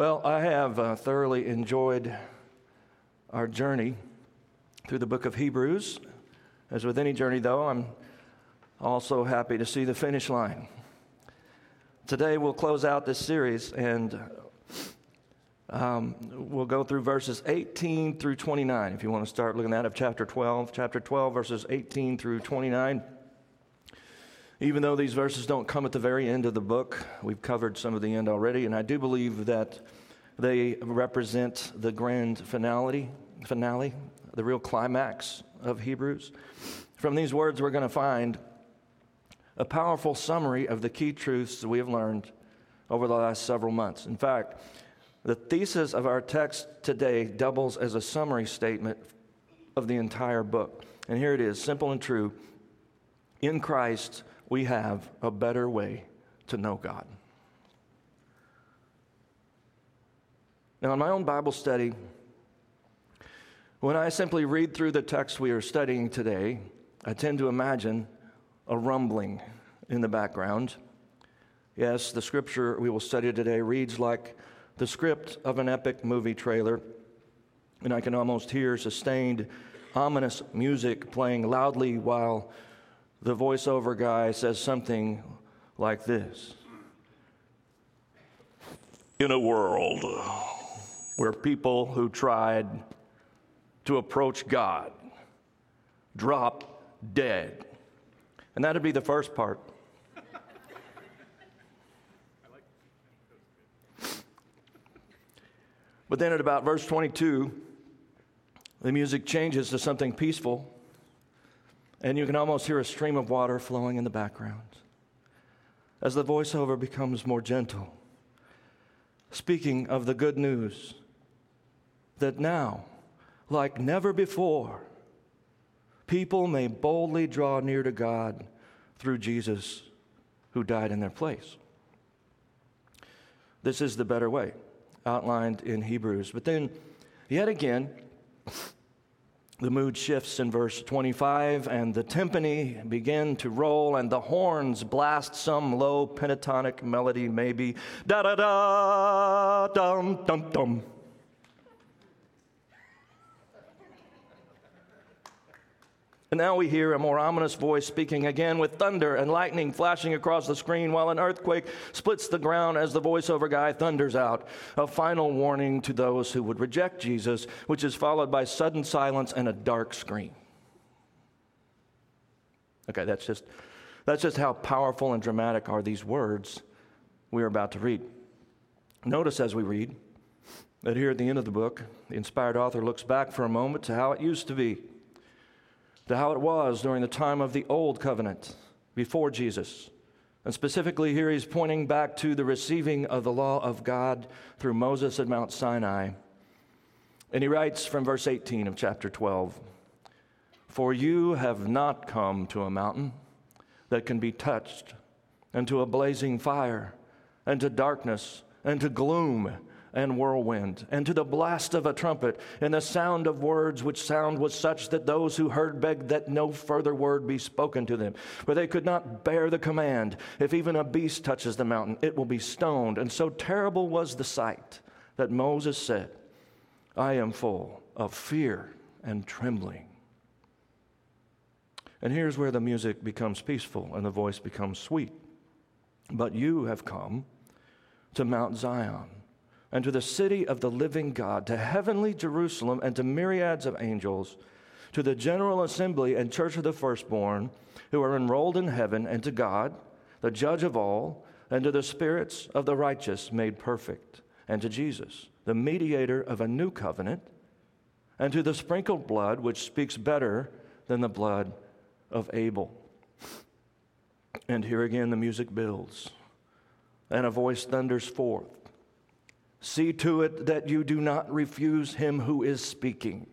Well, I have uh, thoroughly enjoyed our journey through the book of Hebrews. As with any journey, though, I'm also happy to see the finish line. Today, we'll close out this series and um, we'll go through verses 18 through 29. If you want to start looking at of chapter 12, chapter 12, verses 18 through 29. Even though these verses don't come at the very end of the book, we've covered some of the end already, and I do believe that they represent the grand finality, finale, the real climax of Hebrews. From these words, we're going to find a powerful summary of the key truths that we have learned over the last several months. In fact, the thesis of our text today doubles as a summary statement of the entire book. And here it is simple and true. In Christ, we have a better way to know God. Now, in my own Bible study, when I simply read through the text we are studying today, I tend to imagine a rumbling in the background. Yes, the scripture we will study today reads like the script of an epic movie trailer, and I can almost hear sustained, ominous music playing loudly while the voiceover guy says something like this In a world where people who tried to approach God drop dead. And that'd be the first part. But then at about verse 22, the music changes to something peaceful, and you can almost hear a stream of water flowing in the background as the voiceover becomes more gentle, speaking of the good news that now, like never before, people may boldly draw near to God through Jesus who died in their place. This is the better way outlined in Hebrews. But then, yet again, the mood shifts in verse 25, and the timpani begin to roll, and the horns blast some low pentatonic melody, maybe da da da, dum dum dum. And now we hear a more ominous voice speaking again with thunder and lightning flashing across the screen while an earthquake splits the ground as the voiceover guy thunders out. A final warning to those who would reject Jesus, which is followed by sudden silence and a dark screen. Okay, that's just, that's just how powerful and dramatic are these words we are about to read. Notice as we read that here at the end of the book, the inspired author looks back for a moment to how it used to be to how it was during the time of the Old Covenant before Jesus. And specifically, here he's pointing back to the receiving of the law of God through Moses at Mount Sinai. And he writes from verse 18 of chapter 12 For you have not come to a mountain that can be touched, and to a blazing fire, and to darkness, and to gloom and whirlwind, and to the blast of a trumpet, and the sound of words, which sound was such that those who heard begged that no further word be spoken to them. For they could not bear the command if even a beast touches the mountain, it will be stoned. And so terrible was the sight that Moses said, I am full of fear and trembling. And here's where the music becomes peaceful and the voice becomes sweet. But you have come to Mount Zion and to the city of the living God, to heavenly Jerusalem, and to myriads of angels, to the general assembly and church of the firstborn who are enrolled in heaven, and to God, the judge of all, and to the spirits of the righteous made perfect, and to Jesus, the mediator of a new covenant, and to the sprinkled blood which speaks better than the blood of Abel. And here again the music builds, and a voice thunders forth See to it that you do not refuse him who is speaking.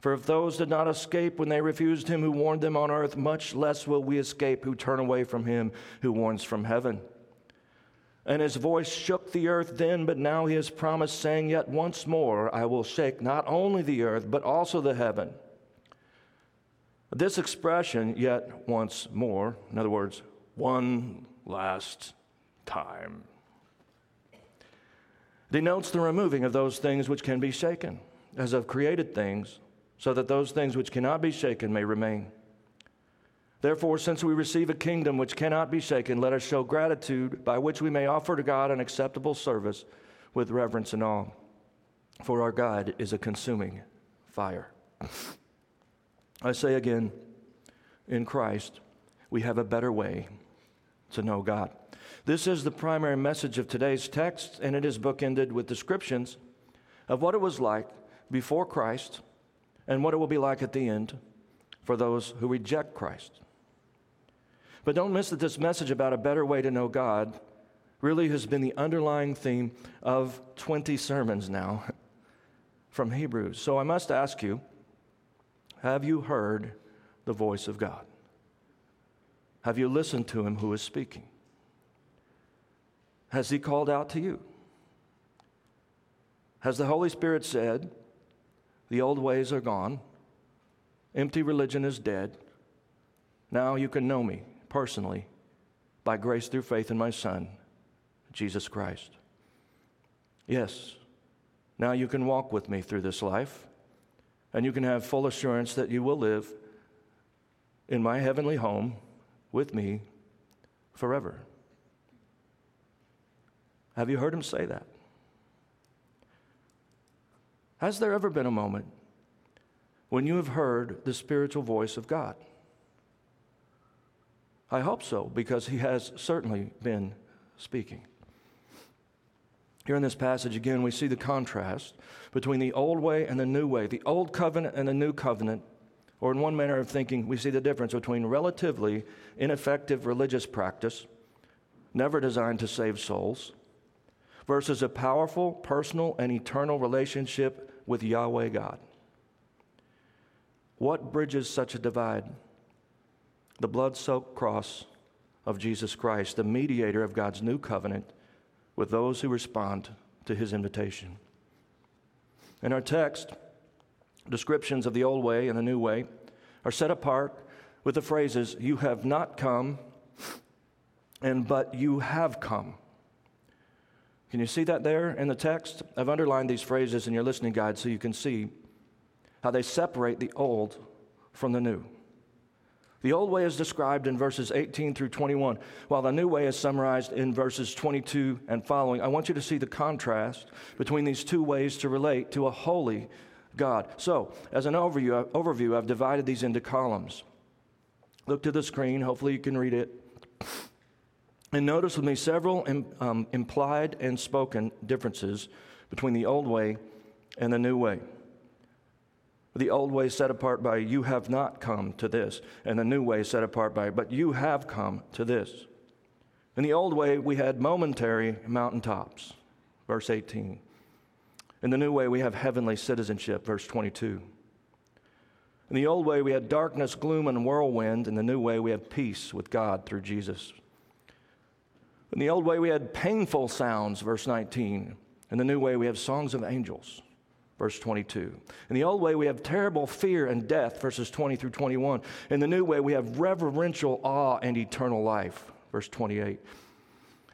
For if those did not escape when they refused him who warned them on earth, much less will we escape who turn away from him who warns from heaven. And his voice shook the earth then, but now he has promised, saying, Yet once more I will shake not only the earth, but also the heaven. This expression, yet once more, in other words, one last time denotes the removing of those things which can be shaken, as of created things, so that those things which cannot be shaken may remain. Therefore, since we receive a kingdom which cannot be shaken, let us show gratitude by which we may offer to God an acceptable service with reverence and awe. For our God is a consuming fire. I say again, in Christ, we have a better way to know God. This is the primary message of today's text, and it is bookended with descriptions of what it was like before Christ and what it will be like at the end for those who reject Christ. But don't miss that this message about a better way to know God really has been the underlying theme of 20 sermons now from Hebrews. So I must ask you have you heard the voice of God? Have you listened to him who is speaking? Has he called out to you? Has the Holy Spirit said, The old ways are gone, empty religion is dead, now you can know me? personally by grace through faith in my Son, Jesus Christ. Yes, now you can walk with me through this life, and you can have full assurance that you will live in my heavenly home with me forever. Have you heard him say that? Has there ever been a moment when you have heard the spiritual voice of God? I hope so, because he has certainly been speaking. Here in this passage, again, we see the contrast between the old way and the new way, the old covenant and the new covenant. Or, in one manner of thinking, we see the difference between relatively ineffective religious practice, never designed to save souls, versus a powerful, personal, and eternal relationship with Yahweh God. What bridges such a divide? the blood soaked cross of Jesus Christ, the mediator of God's new covenant with those who respond to his invitation. In our text, descriptions of the old way and the new way are set apart with the phrases, You have not come, and but you have come. Can you see that there in the text? I've underlined these phrases in your listening guide so you can see how they separate the old from the new. The old way is described in verses 18 through 21, while the new way is summarized in verses 22 and following. I want you to see the contrast between these two ways to relate to a holy God. So, as an overview, overview I've divided these into columns. Look to the screen, hopefully, you can read it. And notice with me several um, implied and spoken differences between the old way and the new way. The old way set apart by, you have not come to this, and the new way set apart by, but you have come to this. In the old way, we had momentary mountaintops, verse 18. In the new way, we have heavenly citizenship, verse 22. In the old way, we had darkness, gloom, and whirlwind. In the new way, we have peace with God through Jesus. In the old way, we had painful sounds, verse 19. In the new way, we have songs of angels verse 22. In the old way, we have terrible fear and death, verses 20 through 21. In the new way, we have reverential awe and eternal life, verse 28.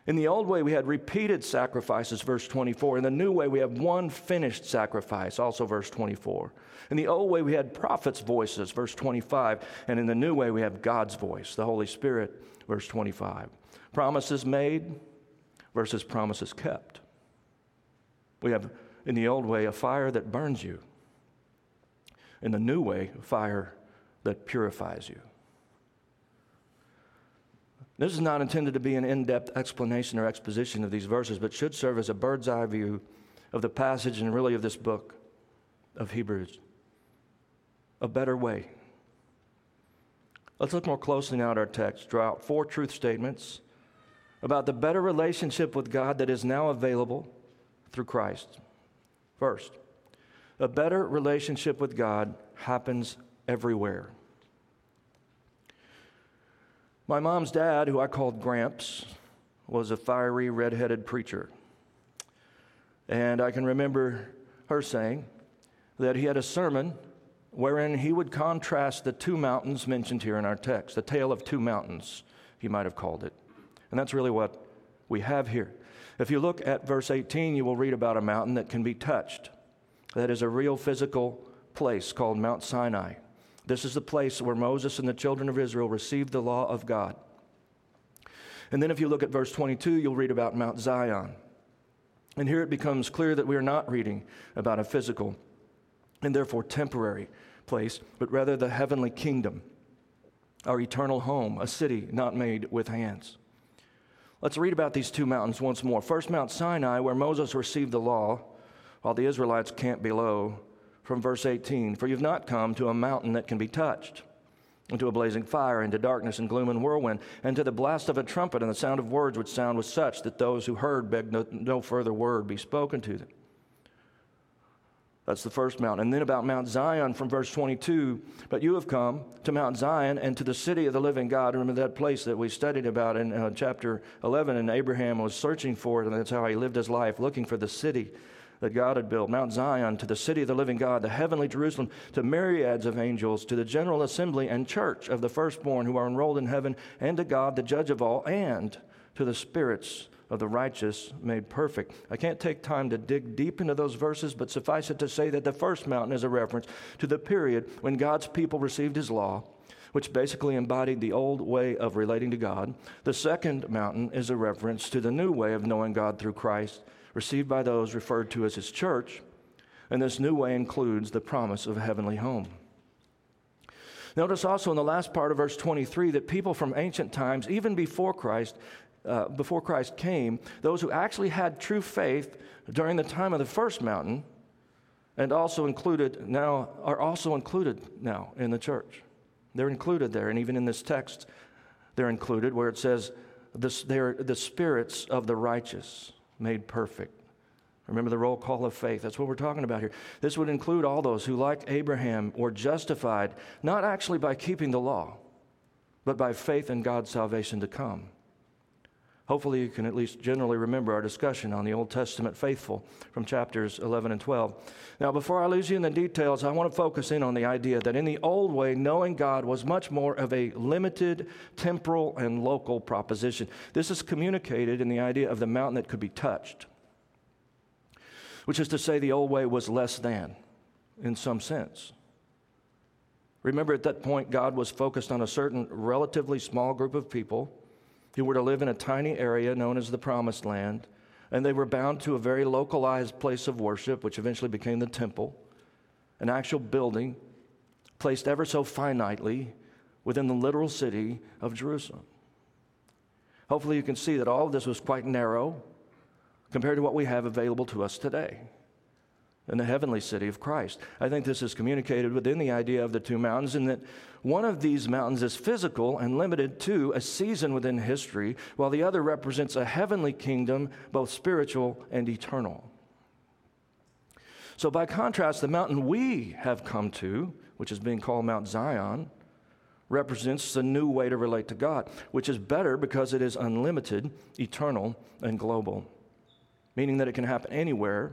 In the old way, we had repeated sacrifices, verse 24. In the new way, we have one finished sacrifice, also verse 24. In the old way, we had prophets' voices, verse 25. And in the new way, we have God's voice, the Holy Spirit, verse 25. Promises made versus promises kept. We have in the old way, a fire that burns you. In the new way, a fire that purifies you. This is not intended to be an in depth explanation or exposition of these verses, but should serve as a bird's eye view of the passage and really of this book of Hebrews. A better way. Let's look more closely now at our text. Draw out four truth statements about the better relationship with God that is now available through Christ. First, a better relationship with God happens everywhere. My mom's dad, who I called Gramps, was a fiery, red-headed preacher. And I can remember her saying that he had a sermon wherein he would contrast the two mountains mentioned here in our text, the tale of two mountains, he might have called it. And that's really what we have here. If you look at verse 18, you will read about a mountain that can be touched. That is a real physical place called Mount Sinai. This is the place where Moses and the children of Israel received the law of God. And then if you look at verse 22, you'll read about Mount Zion. And here it becomes clear that we are not reading about a physical and therefore temporary place, but rather the heavenly kingdom, our eternal home, a city not made with hands. Let's read about these two mountains once more. First, Mount Sinai, where Moses received the law, while the Israelites camped below, from verse 18 For you've not come to a mountain that can be touched, into a blazing fire, into darkness and gloom and whirlwind, and to the blast of a trumpet and the sound of words which sound was such that those who heard begged no, no further word be spoken to them. That's the first mountain. And then about Mount Zion from verse 22. But you have come to Mount Zion and to the city of the living God. Remember that place that we studied about in uh, chapter 11, and Abraham was searching for it, and that's how he lived his life, looking for the city that God had built Mount Zion, to the city of the living God, the heavenly Jerusalem, to myriads of angels, to the general assembly and church of the firstborn who are enrolled in heaven, and to God, the judge of all, and to the spirits of the righteous made perfect. I can't take time to dig deep into those verses, but suffice it to say that the first mountain is a reference to the period when God's people received his law, which basically embodied the old way of relating to God. The second mountain is a reference to the new way of knowing God through Christ, received by those referred to as his church. And this new way includes the promise of a heavenly home. Notice also in the last part of verse 23 that people from ancient times, even before Christ, uh, before Christ came, those who actually had true faith during the time of the first mountain, and also included now are also included now in the church. They're included there, and even in this text, they're included where it says, this, they're the spirits of the righteous made perfect. Remember the roll call of faith. That's what we're talking about here. This would include all those who, like Abraham, were justified not actually by keeping the law, but by faith in God's salvation to come. Hopefully, you can at least generally remember our discussion on the Old Testament faithful from chapters 11 and 12. Now, before I lose you in the details, I want to focus in on the idea that in the old way, knowing God was much more of a limited, temporal, and local proposition. This is communicated in the idea of the mountain that could be touched, which is to say, the old way was less than in some sense. Remember, at that point, God was focused on a certain relatively small group of people who were to live in a tiny area known as the Promised Land, and they were bound to a very localized place of worship, which eventually became the temple, an actual building placed ever so finitely within the literal city of Jerusalem. Hopefully, you can see that all of this was quite narrow compared to what we have available to us today in the heavenly city of Christ. I think this is communicated within the idea of the two mountains, in that one of these mountains is physical and limited to a season within history, while the other represents a heavenly kingdom, both spiritual and eternal. So, by contrast, the mountain we have come to, which is being called Mount Zion, represents the new way to relate to God, which is better because it is unlimited, eternal, and global, meaning that it can happen anywhere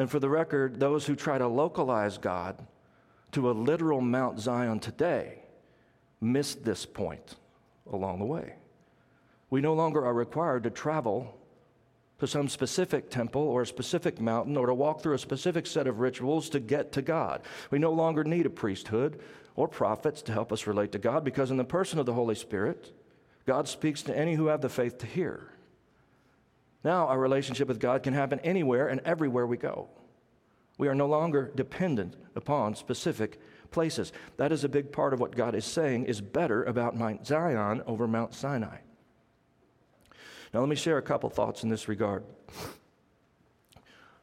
and for the record, those who try to localize God to a literal Mount Zion today miss this point along the way. We no longer are required to travel to some specific temple or a specific mountain or to walk through a specific set of rituals to get to God. We no longer need a priesthood or prophets to help us relate to God because, in the person of the Holy Spirit, God speaks to any who have the faith to hear. Now, our relationship with God can happen anywhere and everywhere we go. We are no longer dependent upon specific places. That is a big part of what God is saying is better about Mount Zion over Mount Sinai. Now, let me share a couple thoughts in this regard.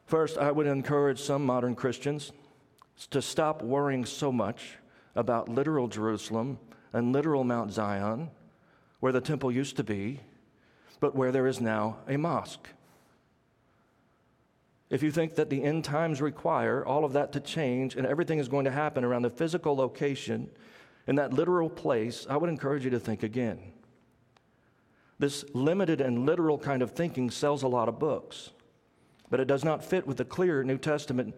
First, I would encourage some modern Christians to stop worrying so much about literal Jerusalem and literal Mount Zion, where the temple used to be, but where there is now a mosque. If you think that the end times require all of that to change and everything is going to happen around the physical location in that literal place, I would encourage you to think again. This limited and literal kind of thinking sells a lot of books, but it does not fit with the clear New Testament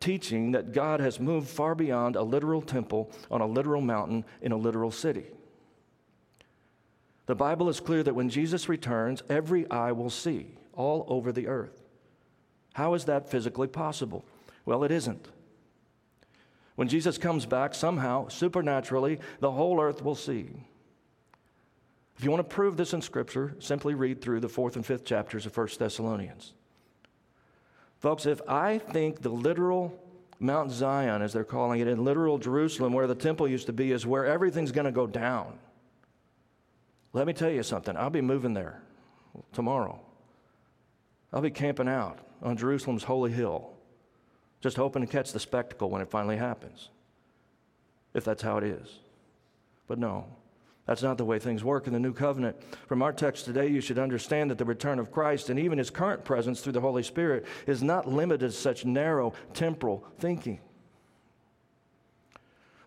teaching that God has moved far beyond a literal temple on a literal mountain in a literal city. The Bible is clear that when Jesus returns, every eye will see all over the earth. How is that physically possible? Well, it isn't. When Jesus comes back, somehow, supernaturally, the whole earth will see. If you want to prove this in Scripture, simply read through the fourth and fifth chapters of 1 Thessalonians. Folks, if I think the literal Mount Zion, as they're calling it, in literal Jerusalem, where the temple used to be, is where everything's going to go down, let me tell you something. I'll be moving there tomorrow. I'll be camping out on Jerusalem's holy hill, just hoping to catch the spectacle when it finally happens, if that's how it is. But no, that's not the way things work in the new covenant. From our text today, you should understand that the return of Christ and even his current presence through the Holy Spirit is not limited to such narrow temporal thinking.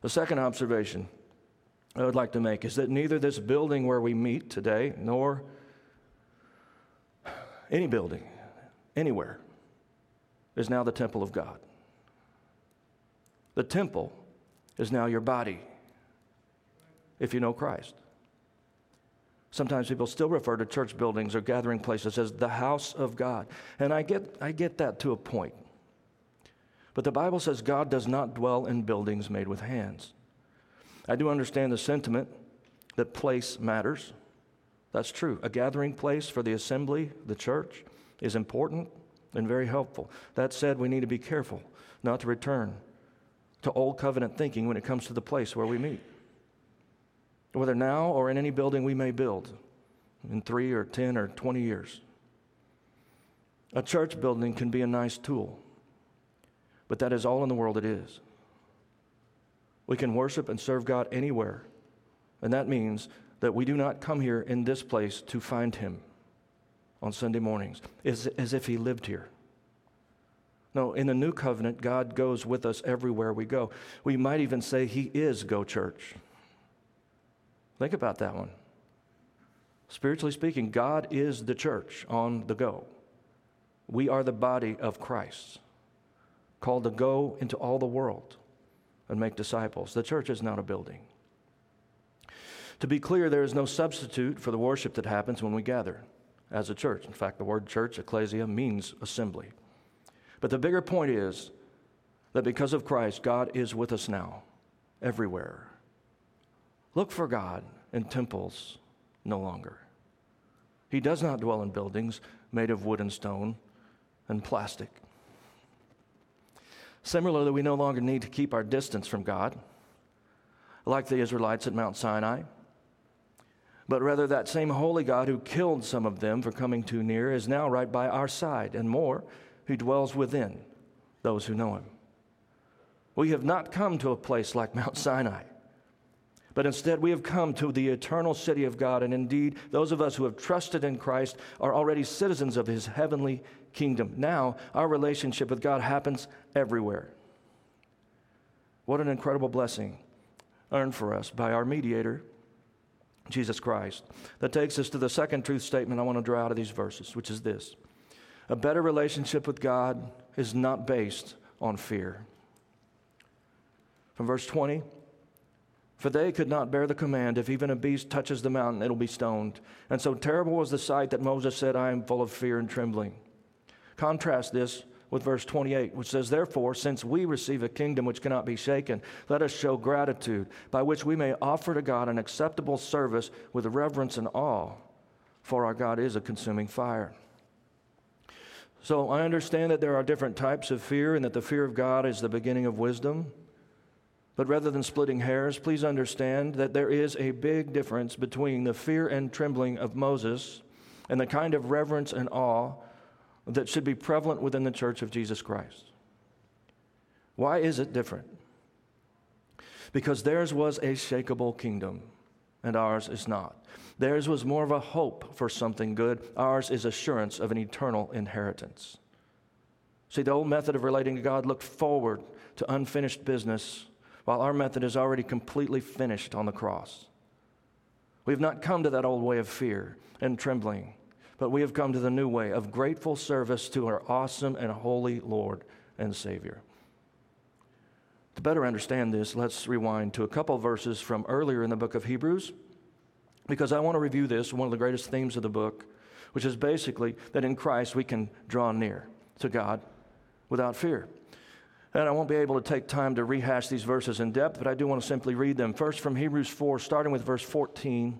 The second observation I would like to make is that neither this building where we meet today nor any building anywhere is now the temple of God. The temple is now your body if you know Christ. Sometimes people still refer to church buildings or gathering places as the house of God. And I get, I get that to a point. But the Bible says God does not dwell in buildings made with hands. I do understand the sentiment that place matters. That's true. A gathering place for the assembly, the church, is important and very helpful. That said, we need to be careful not to return to old covenant thinking when it comes to the place where we meet whether now or in any building we may build in three or 10 or 20 years. A church building can be a nice tool, but that is all in the world it is. We can worship and serve God anywhere, and that means that we do not come here in this place to find Him on Sunday mornings as, as if He lived here. No, in the new covenant, God goes with us everywhere we go. We might even say He is Go Church. Think about that one. Spiritually speaking, God is the church on the go. We are the body of Christ, called to go into all the world and make disciples. The church is not a building. To be clear, there is no substitute for the worship that happens when we gather as a church. In fact, the word church, ecclesia, means assembly. But the bigger point is that because of Christ, God is with us now, everywhere. Look for God in temples no longer. He does not dwell in buildings made of wood and stone and plastic. Similarly, we no longer need to keep our distance from God, like the Israelites at Mount Sinai. But rather, that same holy God who killed some of them for coming too near is now right by our side, and more, who dwells within those who know him. We have not come to a place like Mount Sinai but instead, we have come to the eternal city of God. And indeed, those of us who have trusted in Christ are already citizens of his heavenly kingdom. Now, our relationship with God happens everywhere. What an incredible blessing earned for us by our mediator, Jesus Christ. That takes us to the second truth statement I want to draw out of these verses, which is this A better relationship with God is not based on fear. From verse 20, for they could not bear the command if even a beast touches the mountain, it'll be stoned. And so terrible was the sight that Moses said, I am full of fear and trembling. Contrast this with verse 28, which says, Therefore, since we receive a kingdom which cannot be shaken, let us show gratitude, by which we may offer to God an acceptable service with reverence and awe, for our God is a consuming fire. So I understand that there are different types of fear, and that the fear of God is the beginning of wisdom. But rather than splitting hairs, please understand that there is a big difference between the fear and trembling of Moses and the kind of reverence and awe that should be prevalent within the church of Jesus Christ. Why is it different? Because theirs was a shakable kingdom, and ours is not. Theirs was more of a hope for something good, ours is assurance of an eternal inheritance. See, the old method of relating to God looked forward to unfinished business while our method is already completely finished on the cross. We have not come to that old way of fear and trembling, but we have come to the new way of grateful service to our awesome and holy Lord and Savior. To better understand this, let's rewind to a couple verses from earlier in the book of Hebrews, because I want to review this, one of the greatest themes of the book, which is basically that in Christ we can draw near to God without fear. And I won't be able to take time to rehash these verses in depth, but I do want to simply read them. First, from Hebrews 4, starting with verse 14.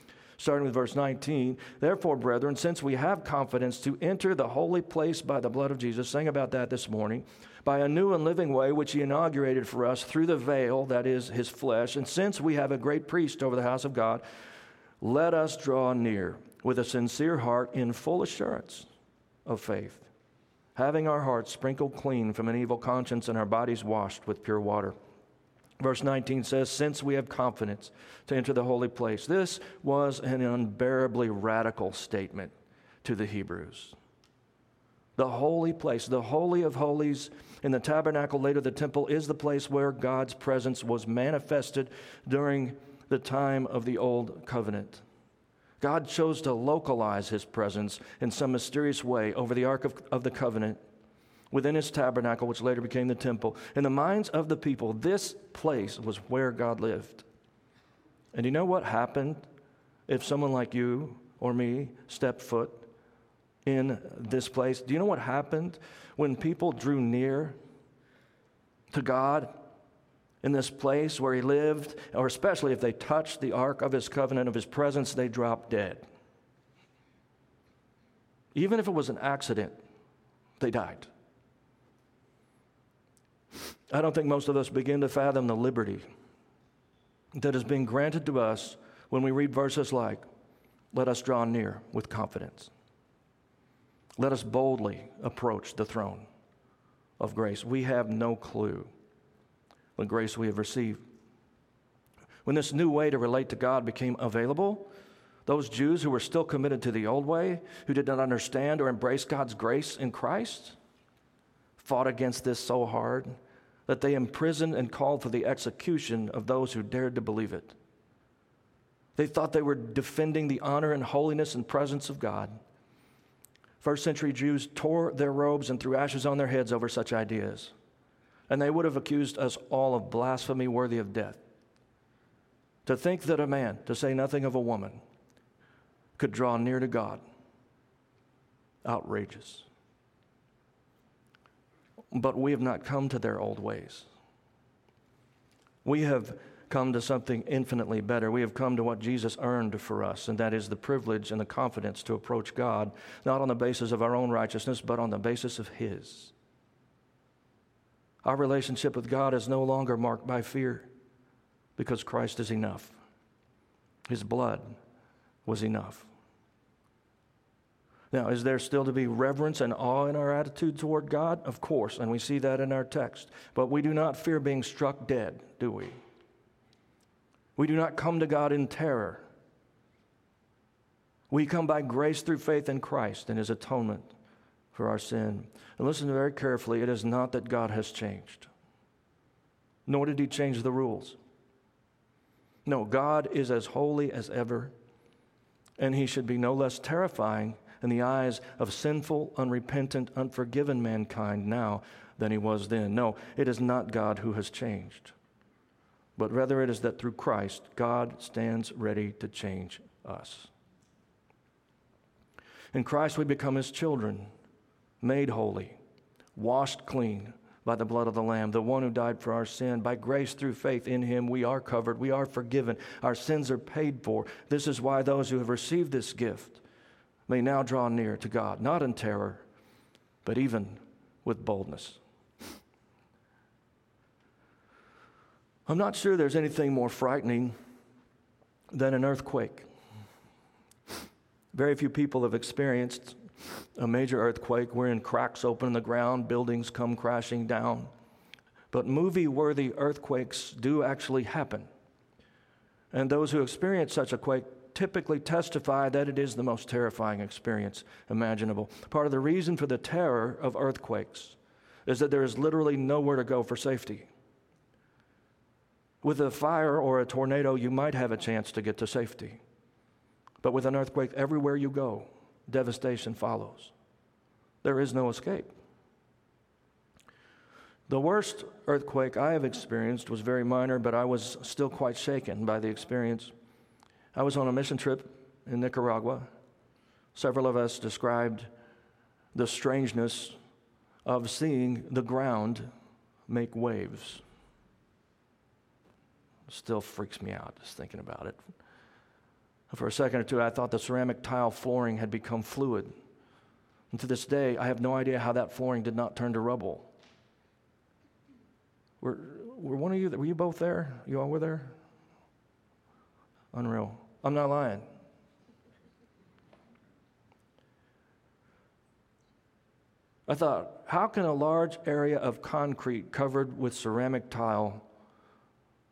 starting with verse 19. Therefore, brethren, since we have confidence to enter the holy place by the blood of Jesus, sang about that this morning, by a new and living way which he inaugurated for us through the veil, that is his flesh, and since we have a great priest over the house of God, let us draw near with a sincere heart in full assurance of faith, having our hearts sprinkled clean from an evil conscience and our bodies washed with pure water. Verse 19 says, Since we have confidence to enter the holy place. This was an unbearably radical statement to the Hebrews. The holy place, the Holy of Holies in the tabernacle, later the temple, is the place where God's presence was manifested during the time of the Old Covenant. God chose to localize his presence in some mysterious way over the Ark of, of the Covenant within his tabernacle, which later became the temple. In the minds of the people, this place was where God lived. And you know what happened if someone like you or me stepped foot in this place? Do you know what happened when people drew near to God in this place where He lived, or especially if they touched the ark of His covenant, of His presence, they dropped dead? Even if it was an accident, they died. I don't think most of us begin to fathom the liberty that has been granted to us when we read verses like, Let us draw near with confidence. Let us boldly approach the throne of grace. We have no clue what grace we have received. When this new way to relate to God became available, those Jews who were still committed to the old way, who did not understand or embrace God's grace in Christ, fought against this so hard that they imprisoned and called for the execution of those who dared to believe it. They thought they were defending the honor and holiness and presence of God. First century Jews tore their robes and threw ashes on their heads over such ideas. And they would have accused us all of blasphemy worthy of death. To think that a man, to say nothing of a woman, could draw near to God, outrageous but we have not come to their old ways. We have come to something infinitely better. We have come to what Jesus earned for us, and that is the privilege and the confidence to approach God, not on the basis of our own righteousness, but on the basis of His. Our relationship with God is no longer marked by fear because Christ is enough. His blood was enough. Now, is there still to be reverence and awe in our attitude toward God? Of course, and we see that in our text. But we do not fear being struck dead, do we? We do not come to God in terror. We come by grace through faith in Christ and his atonement for our sin. And listen very carefully it is not that God has changed, nor did he change the rules. No, God is as holy as ever, and he should be no less terrifying in the eyes of sinful, unrepentant, unforgiven mankind now than he was then. No, it is not God who has changed, but rather it is that through Christ, God stands ready to change us. In Christ, we become his children, made holy, washed clean by the blood of the Lamb, the one who died for our sin. By grace through faith in him, we are covered, we are forgiven, our sins are paid for. This is why those who have received this gift may now draw near to God, not in terror, but even with boldness. I'm not sure there's anything more frightening than an earthquake. Very few people have experienced a major earthquake wherein cracks open in the ground, buildings come crashing down. But movie worthy earthquakes do actually happen. And those who experience such a quake typically testify that it is the most terrifying experience imaginable. Part of the reason for the terror of earthquakes is that there is literally nowhere to go for safety. With a fire or a tornado, you might have a chance to get to safety. But with an earthquake, everywhere you go, devastation follows. There is no escape. The worst earthquake I have experienced was very minor, but I was still quite shaken by the experience. I was on a mission trip in Nicaragua. Several of us described the strangeness of seeing the ground make waves. Still freaks me out just thinking about it. For a second or two, I thought the ceramic tile flooring had become fluid. And to this day, I have no idea how that flooring did not turn to rubble. Were, were one of you, were you both there? You all were there? Unreal. I'm not lying. I thought, how can a large area of concrete covered with ceramic tile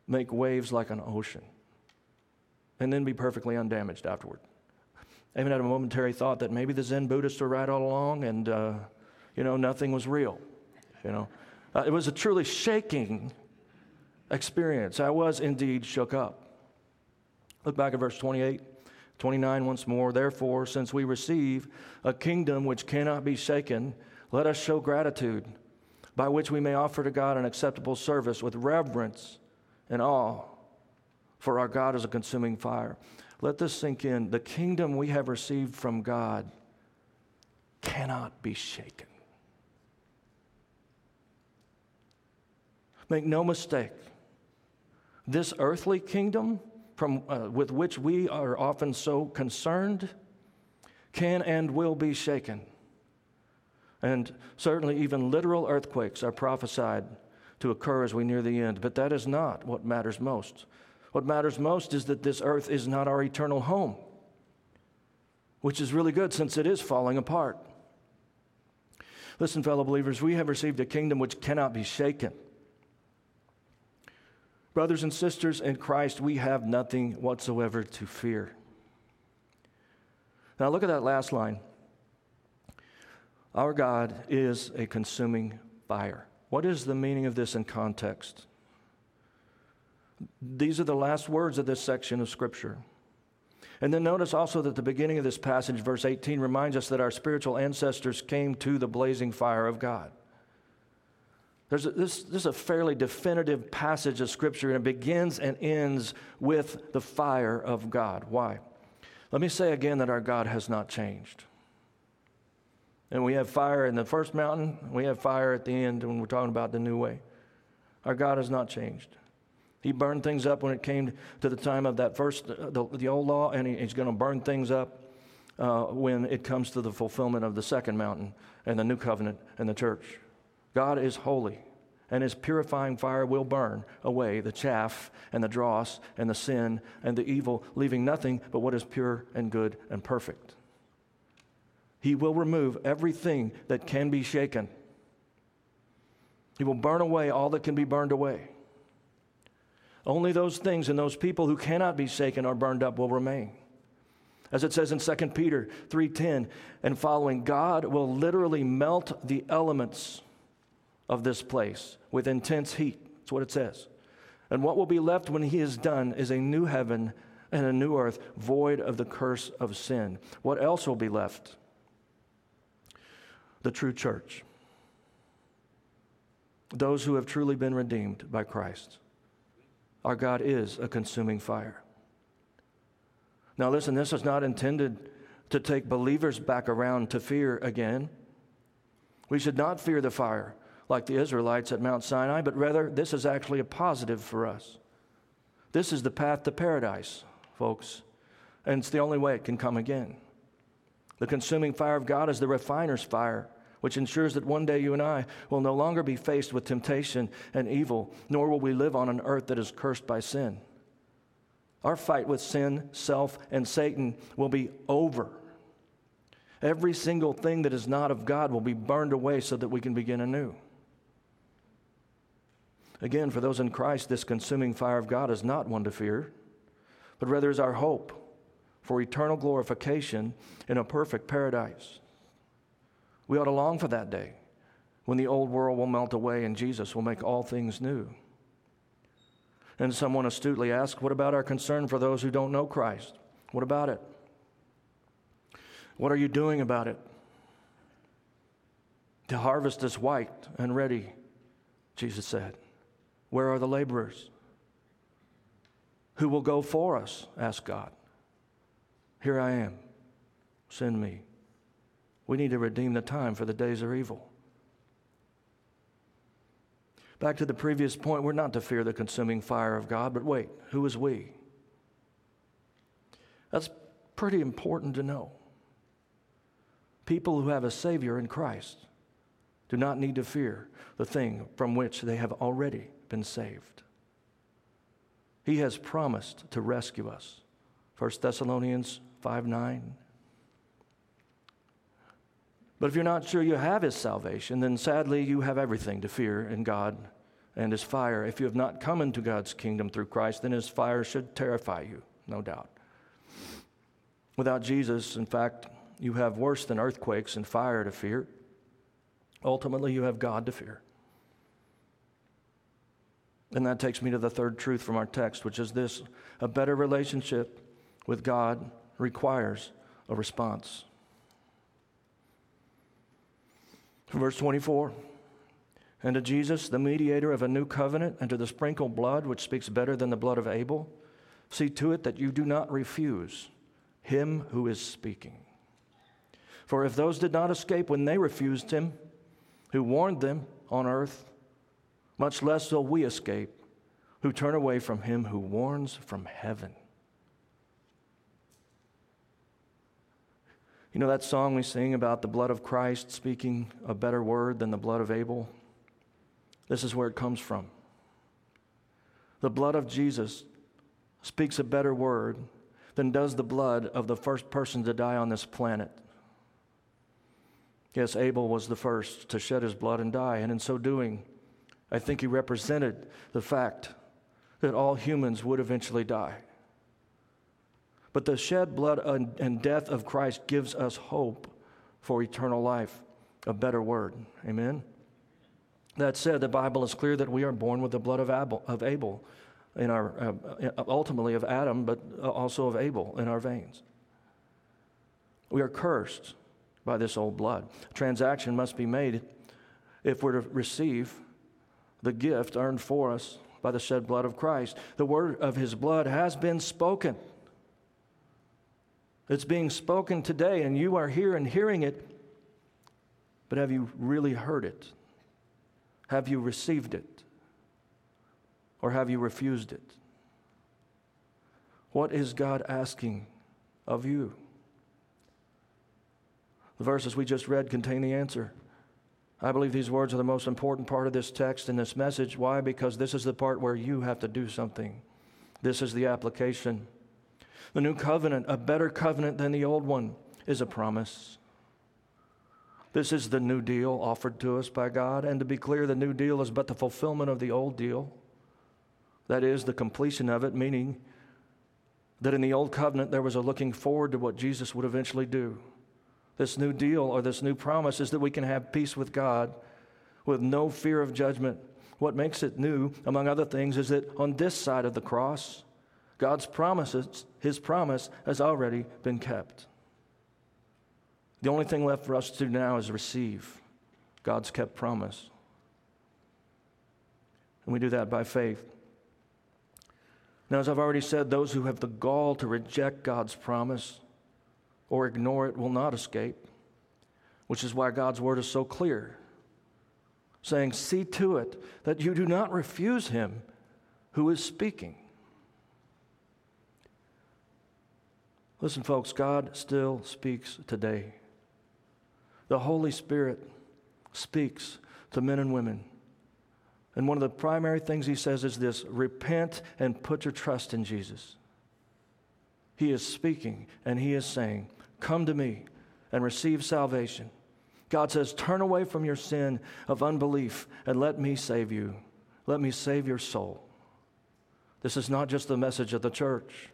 make waves like an ocean and then be perfectly undamaged afterward? I even had a momentary thought that maybe the Zen Buddhists were right all along and, uh, you know, nothing was real. You know, uh, it was a truly shaking experience. I was indeed shook up. Look back at verse 28, 29 once more. Therefore, since we receive a kingdom which cannot be shaken, let us show gratitude by which we may offer to God an acceptable service with reverence and awe, for our God is a consuming fire. Let this sink in. The kingdom we have received from God cannot be shaken. Make no mistake, this earthly kingdom from, uh, with which we are often so concerned can and will be shaken. And certainly, even literal earthquakes are prophesied to occur as we near the end. But that is not what matters most. What matters most is that this earth is not our eternal home, which is really good since it is falling apart. Listen, fellow believers, we have received a kingdom which cannot be shaken. Brothers and sisters in Christ, we have nothing whatsoever to fear. Now, look at that last line. Our God is a consuming fire. What is the meaning of this in context? These are the last words of this section of Scripture. And then notice also that the beginning of this passage, verse 18, reminds us that our spiritual ancestors came to the blazing fire of God. There's a, this, this is a fairly definitive passage of Scripture, and it begins and ends with the fire of God. Why? Let me say again that our God has not changed. And we have fire in the first mountain, we have fire at the end when we're talking about the new way. Our God has not changed. He burned things up when it came to the time of that first, uh, the, the old law, and he, he's going to burn things up uh, when it comes to the fulfillment of the second mountain and the new covenant and the church. God is holy, and his purifying fire will burn away the chaff and the dross and the sin and the evil, leaving nothing but what is pure and good and perfect. He will remove everything that can be shaken. He will burn away all that can be burned away. Only those things and those people who cannot be shaken or burned up will remain. As it says in 2 Peter 3:10 and following, God will literally melt the elements of this place with intense heat. That's what it says. And what will be left when he is done is a new heaven and a new earth, void of the curse of sin. What else will be left? The true church. Those who have truly been redeemed by Christ. Our God is a consuming fire. Now, listen, this is not intended to take believers back around to fear again. We should not fear the fire like the Israelites at Mount Sinai, but rather this is actually a positive for us. This is the path to paradise, folks, and it's the only way it can come again. The consuming fire of God is the refiner's fire, which ensures that one day you and I will no longer be faced with temptation and evil, nor will we live on an earth that is cursed by sin. Our fight with sin, self, and Satan will be over. Every single thing that is not of God will be burned away so that we can begin anew. Again, for those in Christ, this consuming fire of God is not one to fear, but rather is our hope, for eternal glorification in a perfect paradise. We ought to long for that day when the old world will melt away and Jesus will make all things new. And someone astutely asked, What about our concern for those who don't know Christ? What about it? What are you doing about it? The harvest is white and ready, Jesus said. Where are the laborers? Who will go for us? Ask God. Here I am. Send me. We need to redeem the time, for the days are evil. Back to the previous point, we're not to fear the consuming fire of God, but wait, who is we? That's pretty important to know. People who have a Savior in Christ do not need to fear the thing from which they have already been saved. He has promised to rescue us. 1 Thessalonians 5 9. But if you're not sure you have His salvation, then sadly you have everything to fear in God and His fire. If you have not come into God's kingdom through Christ, then His fire should terrify you, no doubt. Without Jesus, in fact, you have worse than earthquakes and fire to fear. Ultimately, you have God to fear. And that takes me to the third truth from our text, which is this a better relationship with God requires a response. Verse 24 And to Jesus, the mediator of a new covenant, and to the sprinkled blood, which speaks better than the blood of Abel, see to it that you do not refuse him who is speaking. For if those did not escape when they refused him, who warned them on earth, much less will we escape who turn away from him who warns from heaven. You know that song we sing about the blood of Christ speaking a better word than the blood of Abel? This is where it comes from. The blood of Jesus speaks a better word than does the blood of the first person to die on this planet. Yes, Abel was the first to shed his blood and die, and in so doing, I think he represented the fact that all humans would eventually die. But the shed blood and death of Christ gives us hope for eternal life, a better word. Amen? That said, the Bible is clear that we are born with the blood of Abel, of Abel in our, uh, ultimately of Adam, but also of Abel in our veins. We are cursed by this old blood. A transaction must be made if we're to receive the gift earned for us by the shed blood of Christ. The word of his blood has been spoken. It's being spoken today, and you are here and hearing it, but have you really heard it? Have you received it? Or have you refused it? What is God asking of you? The verses we just read contain the answer. I believe these words are the most important part of this text and this message. Why? Because this is the part where you have to do something. This is the application. The new covenant, a better covenant than the old one, is a promise. This is the new deal offered to us by God. And to be clear, the new deal is but the fulfillment of the old deal. That is, the completion of it, meaning that in the old covenant there was a looking forward to what Jesus would eventually do this new deal or this new promise is that we can have peace with God with no fear of judgment. What makes it new, among other things, is that on this side of the cross, God's promises, his promise has already been kept. The only thing left for us to do now is receive God's kept promise. And we do that by faith. Now, as I've already said, those who have the gall to reject God's promise or ignore it will not escape, which is why God's word is so clear, saying, See to it that you do not refuse him who is speaking. Listen, folks, God still speaks today. The Holy Spirit speaks to men and women. And one of the primary things he says is this repent and put your trust in Jesus. He is speaking and he is saying, Come to me and receive salvation. God says, Turn away from your sin of unbelief and let me save you. Let me save your soul. This is not just the message of the church.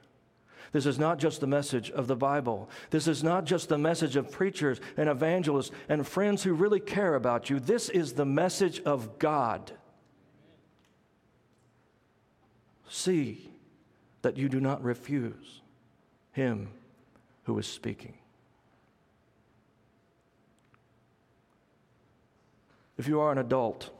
This is not just the message of the Bible. This is not just the message of preachers and evangelists and friends who really care about you. This is the message of God. See that you do not refuse him who is speaking. If you are an adult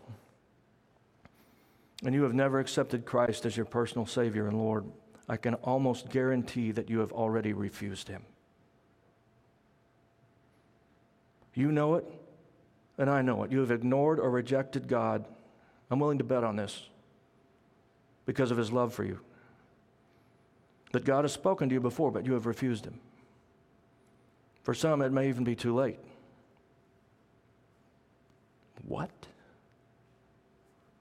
and you have never accepted Christ as your personal Savior and Lord, I can almost guarantee that you have already refused Him. You know it, and I know it. You have ignored or rejected God. I'm willing to bet on this because of His love for you. That God has spoken to you before, but you have refused Him. For some, it may even be too late. What?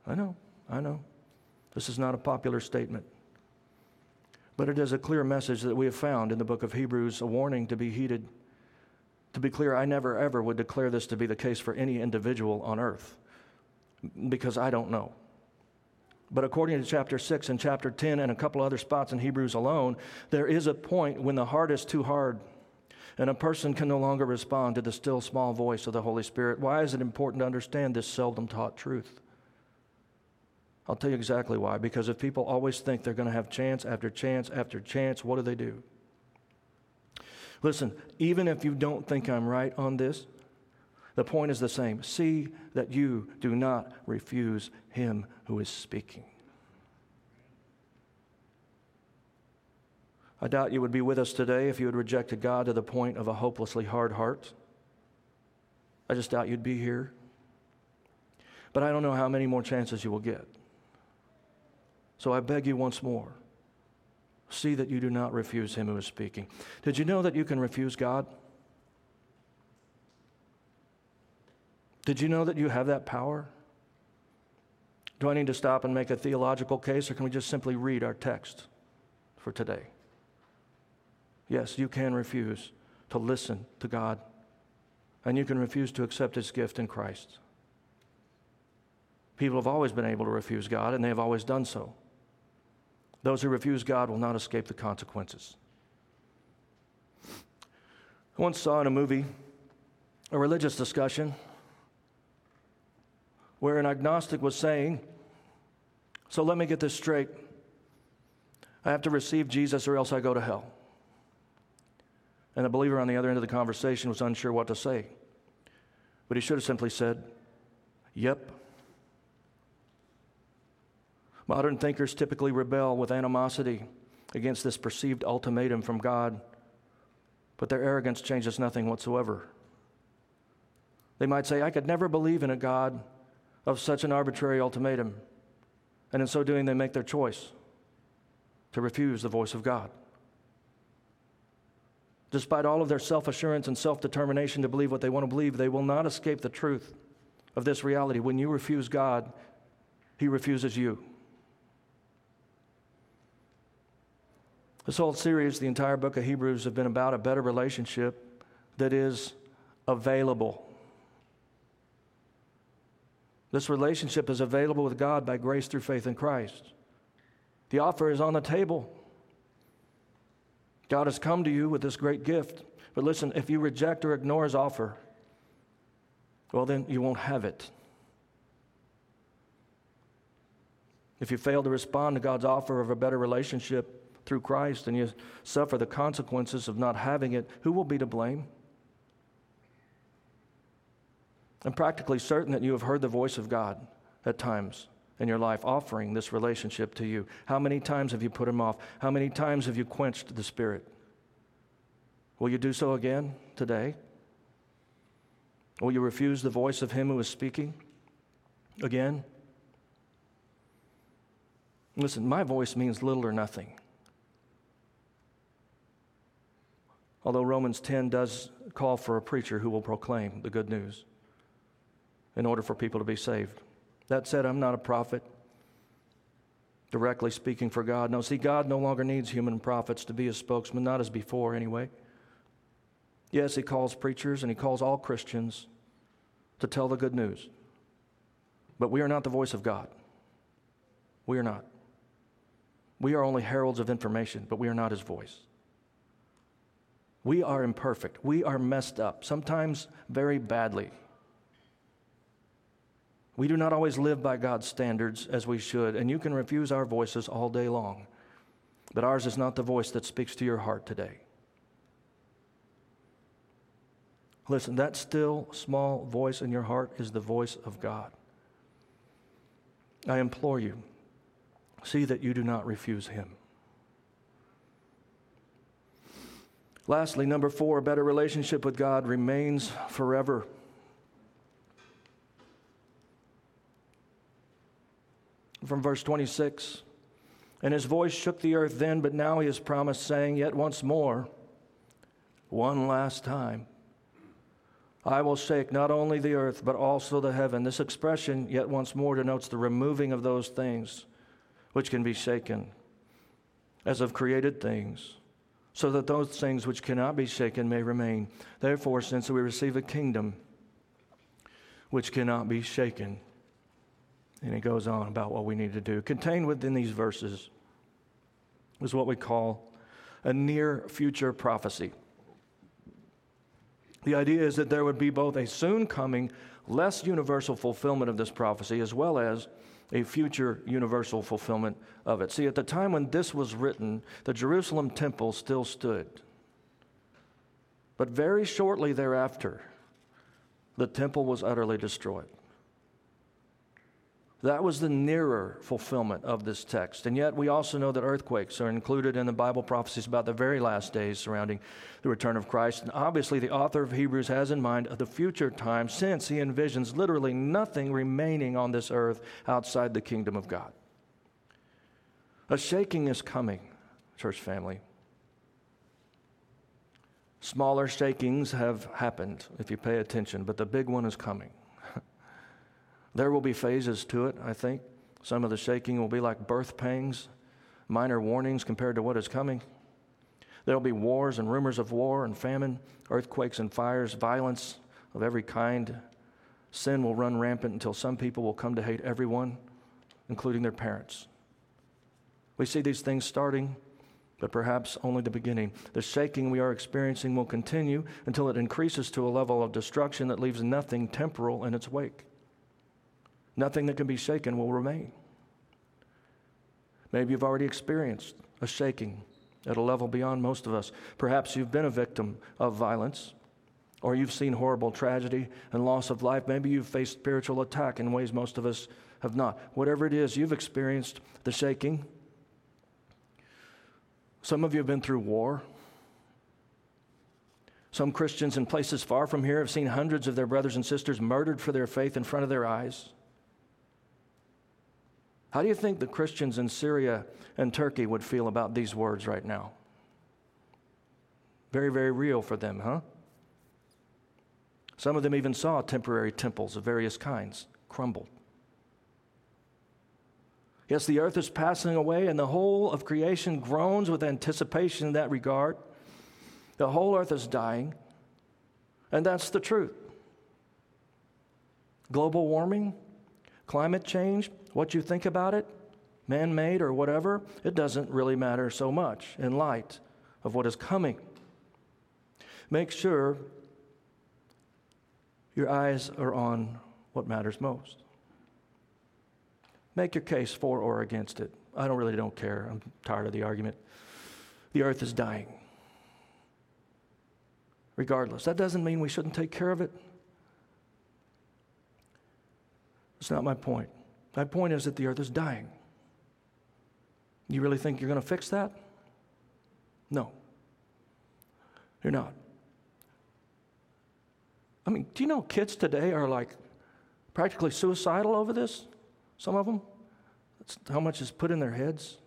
I know, I know. This is not a popular statement. But it is a clear message that we have found in the book of Hebrews, a warning to be heeded. To be clear, I never ever would declare this to be the case for any individual on earth because I don't know. But according to chapter 6 and chapter 10 and a couple other spots in Hebrews alone, there is a point when the heart is too hard and a person can no longer respond to the still small voice of the Holy Spirit. Why is it important to understand this seldom taught truth? I'll tell you exactly why. Because if people always think they're going to have chance after chance after chance, what do they do? Listen, even if you don't think I'm right on this, the point is the same. See that you do not refuse him who is speaking. I doubt you would be with us today if you had rejected God to the point of a hopelessly hard heart. I just doubt you'd be here. But I don't know how many more chances you will get. So I beg you once more see that you do not refuse him who is speaking. Did you know that you can refuse God? Did you know that you have that power? Do I need to stop and make a theological case, or can we just simply read our text for today? Yes, you can refuse to listen to God, and you can refuse to accept His gift in Christ. People have always been able to refuse God, and they have always done so. Those who refuse God will not escape the consequences. I once saw in a movie a religious discussion where an agnostic was saying, So let me get this straight. I have to receive Jesus or else I go to hell. And the believer on the other end of the conversation was unsure what to say. But he should have simply said, Yep. Modern thinkers typically rebel with animosity against this perceived ultimatum from God, but their arrogance changes nothing whatsoever. They might say, I could never believe in a God of such an arbitrary ultimatum. And in so doing, they make their choice to refuse the voice of God. Despite all of their self assurance and self determination to believe what they want to believe, they will not escape the truth of this reality. When you refuse God, He refuses you. This whole series, the entire book of Hebrews, have been about a better relationship that is available. This relationship is available with God by grace through faith in Christ. The offer is on the table. God has come to you with this great gift. But listen, if you reject or ignore his offer, well, then you won't have it. If you fail to respond to God's offer of a better relationship through Christ and you suffer the consequences of not having it, who will be to blame? I'm practically certain that you have heard the voice of God at times in your life offering this relationship to you? How many times have you put him off? How many times have you quenched the Spirit? Will you do so again today? Will you refuse the voice of him who is speaking again? Listen, my voice means little or nothing. Although Romans 10 does call for a preacher who will proclaim the good news in order for people to be saved. That said, I'm not a prophet directly speaking for God. No, see, God no longer needs human prophets to be his spokesman, not as before anyway. Yes, he calls preachers and he calls all Christians to tell the good news. But we are not the voice of God. We are not. We are only heralds of information, but we are not his voice. We are imperfect. We are messed up, sometimes very badly. We do not always live by God's standards as we should, and you can refuse our voices all day long. But ours is not the voice that speaks to your heart today. Listen, that still small voice in your heart is the voice of God. I implore you, see that you do not refuse Him. Lastly, number four, a better relationship with God remains forever. From verse 26 And his voice shook the earth then, but now he has promised, saying, Yet once more, one last time, I will shake not only the earth, but also the heaven. This expression, yet once more, denotes the removing of those things which can be shaken, as of created things so that those things which cannot be shaken may remain. Therefore, since we receive a kingdom which cannot be shaken, and he goes on about what we need to do. Contained within these verses is what we call a near future prophecy. The idea is that there would be both a soon coming, less universal fulfillment of this prophecy, as well as a future universal fulfillment of it. See, at the time when this was written, the Jerusalem temple still stood. But very shortly thereafter, the temple was utterly destroyed. That was the nearer fulfillment of this text. And yet, we also know that earthquakes are included in the Bible prophecies about the very last days surrounding the return of Christ. And obviously, the author of Hebrews has in mind the future time since he envisions literally nothing remaining on this earth outside the kingdom of God. A shaking is coming, church family. Smaller shakings have happened if you pay attention, but the big one is coming. There will be phases to it, I think. Some of the shaking will be like birth pangs, minor warnings compared to what is coming. There'll be wars and rumors of war and famine, earthquakes and fires, violence of every kind. Sin will run rampant until some people will come to hate everyone, including their parents. We see these things starting, but perhaps only the beginning. The shaking we are experiencing will continue until it increases to a level of destruction that leaves nothing temporal in its wake. Nothing that can be shaken will remain. Maybe you've already experienced a shaking at a level beyond most of us. Perhaps you've been a victim of violence, or you've seen horrible tragedy and loss of life. Maybe you've faced spiritual attack in ways most of us have not. Whatever it is, you've experienced the shaking. Some of you have been through war. Some Christians in places far from here have seen hundreds of their brothers and sisters murdered for their faith in front of their eyes. How do you think the Christians in Syria and Turkey would feel about these words right now? Very, very real for them, huh? Some of them even saw temporary temples of various kinds crumble. Yes, the earth is passing away, and the whole of creation groans with anticipation in that regard. The whole earth is dying, and that's the truth. Global warming, climate change, what you think about it, man made or whatever, it doesn't really matter so much in light of what is coming. Make sure your eyes are on what matters most. Make your case for or against it. I don't really don't care. I'm tired of the argument. The earth is dying. Regardless, that doesn't mean we shouldn't take care of it. It's not my point. My point is that the earth is dying. You really think you're going to fix that? No. You're not. I mean, do you know kids today are like practically suicidal over this? Some of them? That's how much is put in their heads.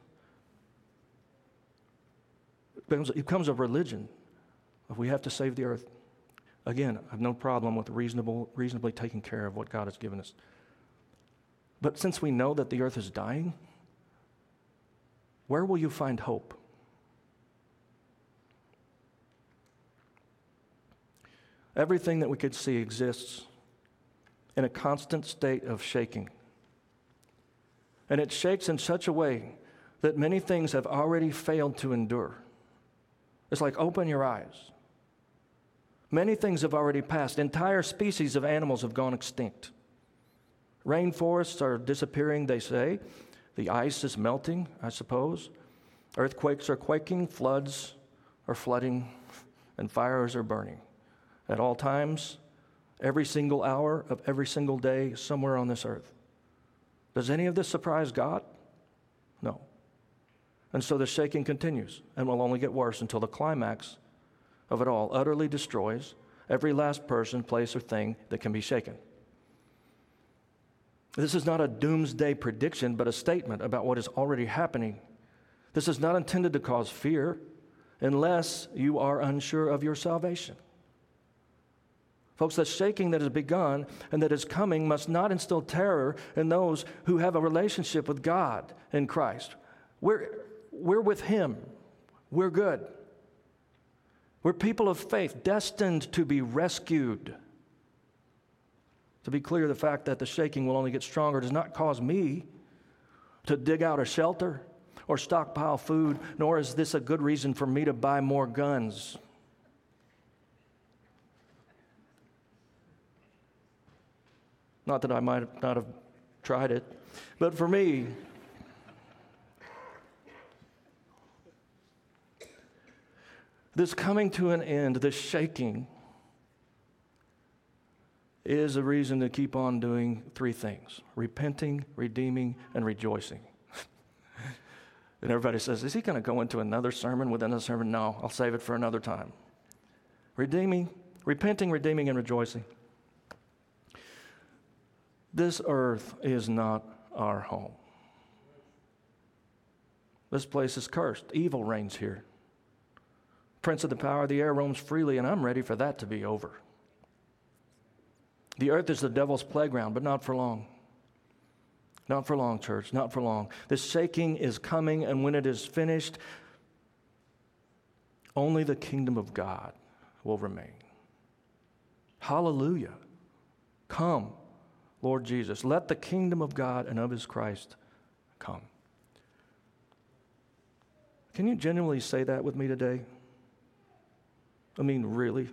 It becomes, it becomes a religion if we have to save the earth. Again, I have no problem with reasonable, reasonably taking care of what God has given us. But since we know that the earth is dying, where will you find hope? Everything that we could see exists in a constant state of shaking. And it shakes in such a way that many things have already failed to endure. It's like open your eyes. Many things have already passed. Entire species of animals have gone extinct. Rainforests are disappearing, they say. The ice is melting, I suppose. Earthquakes are quaking, floods are flooding, and fires are burning. At all times, every single hour of every single day, somewhere on this earth. Does any of this surprise God? No. And so the shaking continues and will only get worse until the climax of it all utterly destroys every last person, place, or thing that can be shaken. This is not a doomsday prediction, but a statement about what is already happening. This is not intended to cause fear unless you are unsure of your salvation. Folks, the shaking that has begun and that is coming must not instill terror in those who have a relationship with God in Christ. We're, we're with Him, we're good. We're people of faith, destined to be rescued. To be clear, the fact that the shaking will only get stronger does not cause me to dig out a shelter or stockpile food, nor is this a good reason for me to buy more guns. Not that I might not have tried it, but for me, this coming to an end, this shaking, is a reason to keep on doing three things repenting, redeeming, and rejoicing. and everybody says, Is he going to go into another sermon within a sermon? No, I'll save it for another time. Redeeming, repenting, redeeming, and rejoicing. This earth is not our home. This place is cursed. Evil reigns here. Prince of the power of the air roams freely, and I'm ready for that to be over. The earth is the devil's playground, but not for long. Not for long, church, not for long. This shaking is coming, and when it is finished, only the kingdom of God will remain. Hallelujah. Come, Lord Jesus. Let the kingdom of God and of his Christ come. Can you genuinely say that with me today? I mean, really?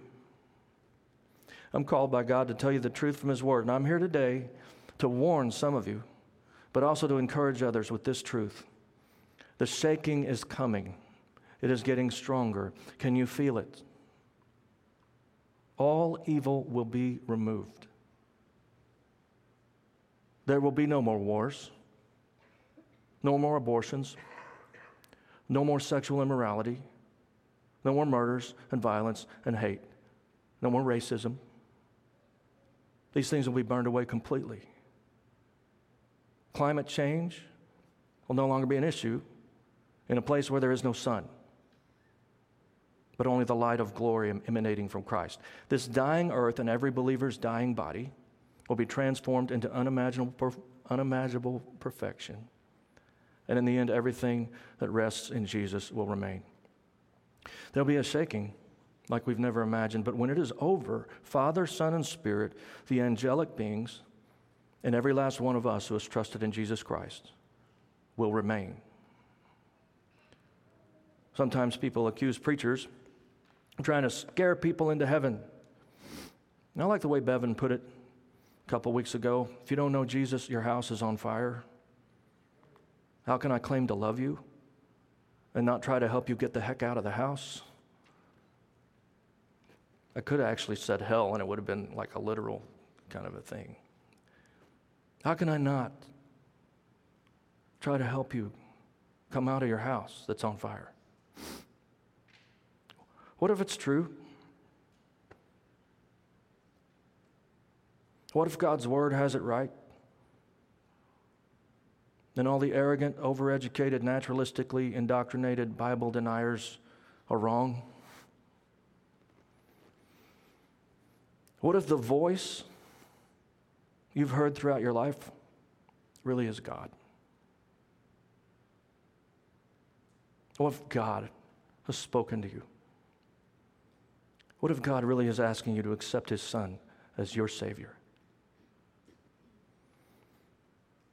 I'm called by God to tell you the truth from His Word. And I'm here today to warn some of you, but also to encourage others with this truth. The shaking is coming, it is getting stronger. Can you feel it? All evil will be removed. There will be no more wars, no more abortions, no more sexual immorality, no more murders and violence and hate, no more racism, these things will be burned away completely. Climate change will no longer be an issue in a place where there is no sun, but only the light of glory emanating from Christ. This dying earth and every believer's dying body will be transformed into unimaginable, unimaginable perfection. And in the end, everything that rests in Jesus will remain. There'll be a shaking like we've never imagined. But when it is over, Father, Son, and Spirit, the angelic beings, and every last one of us who has trusted in Jesus Christ will remain. Sometimes people accuse preachers of trying to scare people into heaven. And I like the way Bevan put it a couple weeks ago. If you don't know Jesus, your house is on fire. How can I claim to love you and not try to help you get the heck out of the house? I could have actually said hell, and it would have been like a literal kind of a thing. How can I not try to help you come out of your house that's on fire? What if it's true? What if God's word has it right? Then all the arrogant, overeducated, naturalistically indoctrinated Bible deniers are wrong? What if the voice you've heard throughout your life really is God? What if God has spoken to you? What if God really is asking you to accept His Son as your Savior?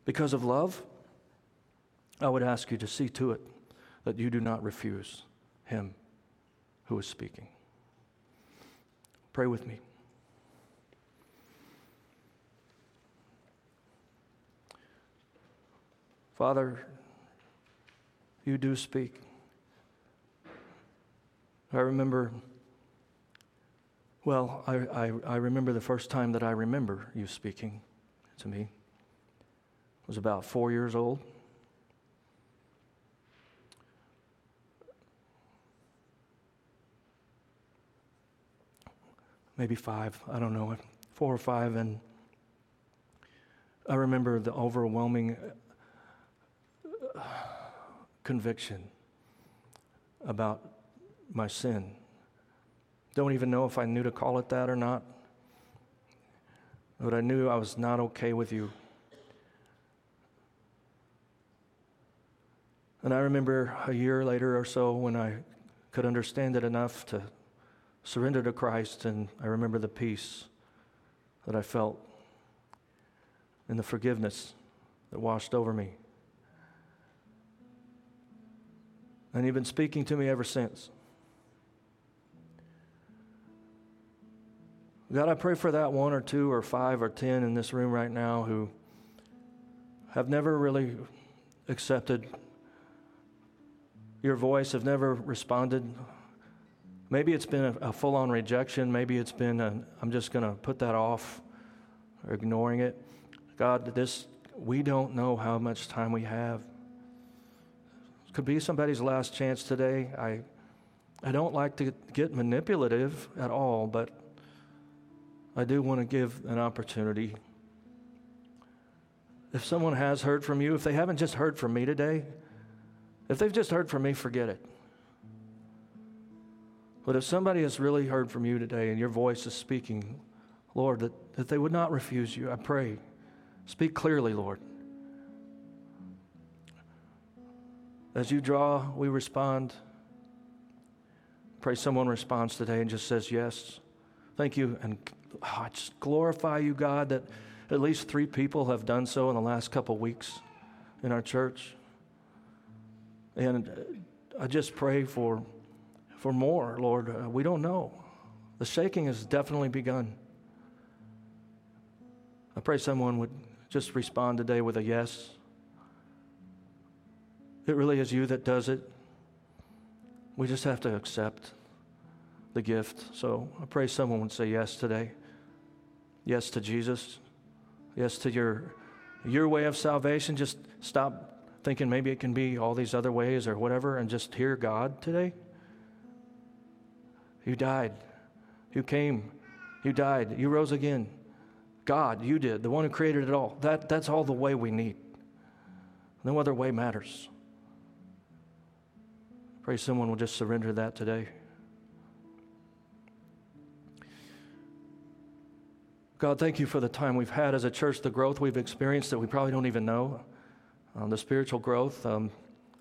Because of love, I would ask you to see to it that you do not refuse Him who is speaking. Pray with me. Father, you do speak. I remember, well, I, I, I, remember the first time that I remember you speaking to me. I was about four years old. Maybe five, I don't know, four or five. And I remember the overwhelming conviction about my sin. Don't even know if I knew to call it that or not. But I knew I was not okay with you. And I remember a year later or so when I could understand it enough to surrender to Christ, and I remember the peace that I felt and the forgiveness that washed over me. And you've been speaking to me ever since. God, I pray for that one or two or five or ten in this room right now who have never really accepted your voice, have never responded. Maybe it's been a, a full on rejection. Maybe it's been, i am just going to put that off or ignoring it. God, this, we don't know how much time we have could be somebody's last chance today. I, I don't like to get manipulative at all, but I do want to give an opportunity. If someone has heard from you, if they haven't just heard from me today, if they've just heard from me, forget it. But if somebody has really heard from you today and your voice is speaking, Lord, that, that they would not refuse you, I pray. Speak clearly, Lord. As you draw, we respond. Pray someone responds today and just says yes. Thank you. And oh, I just glorify you, God, that at least three people have done so in the last couple weeks in our church. And I just pray for, for more, Lord. Uh, we don't know. The shaking has definitely begun. I pray someone would just respond today with a yes. It really is you that does it. We just have to accept the gift. So I pray someone would say yes today. Yes to Jesus. Yes to your your way of salvation. Just stop thinking maybe it can be all these other ways or whatever and just hear God today. You died. You came. You died. You rose again. God, you did, the one who created it all. That, that's all the way we need. No other way matters. Pray someone will just surrender that today. God, thank you for the time we've had as a church, the growth we've experienced that we probably don't even know, um, the spiritual growth. Um,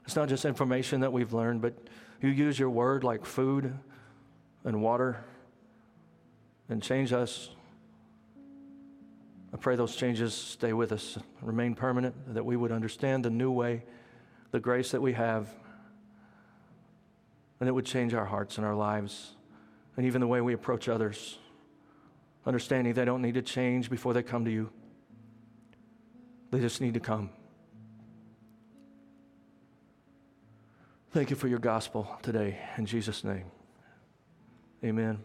it's not just information that we've learned, but you use your word like food and water and change us. I pray those changes stay with us, remain permanent, that we would understand the new way, the grace that we have and it would change our hearts and our lives and even the way we approach others. Understanding they don't need to change before they come to you, they just need to come. Thank you for your gospel today. In Jesus' name, amen.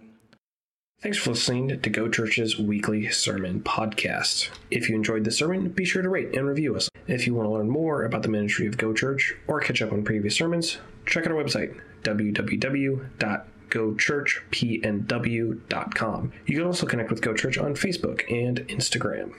Thanks for listening to Go Church's weekly sermon podcast. If you enjoyed the sermon, be sure to rate and review us. If you want to learn more about the ministry of Go Church or catch up on previous sermons, check out our website, www.gochurchpnw.com. You can also connect with Go Church on Facebook and Instagram.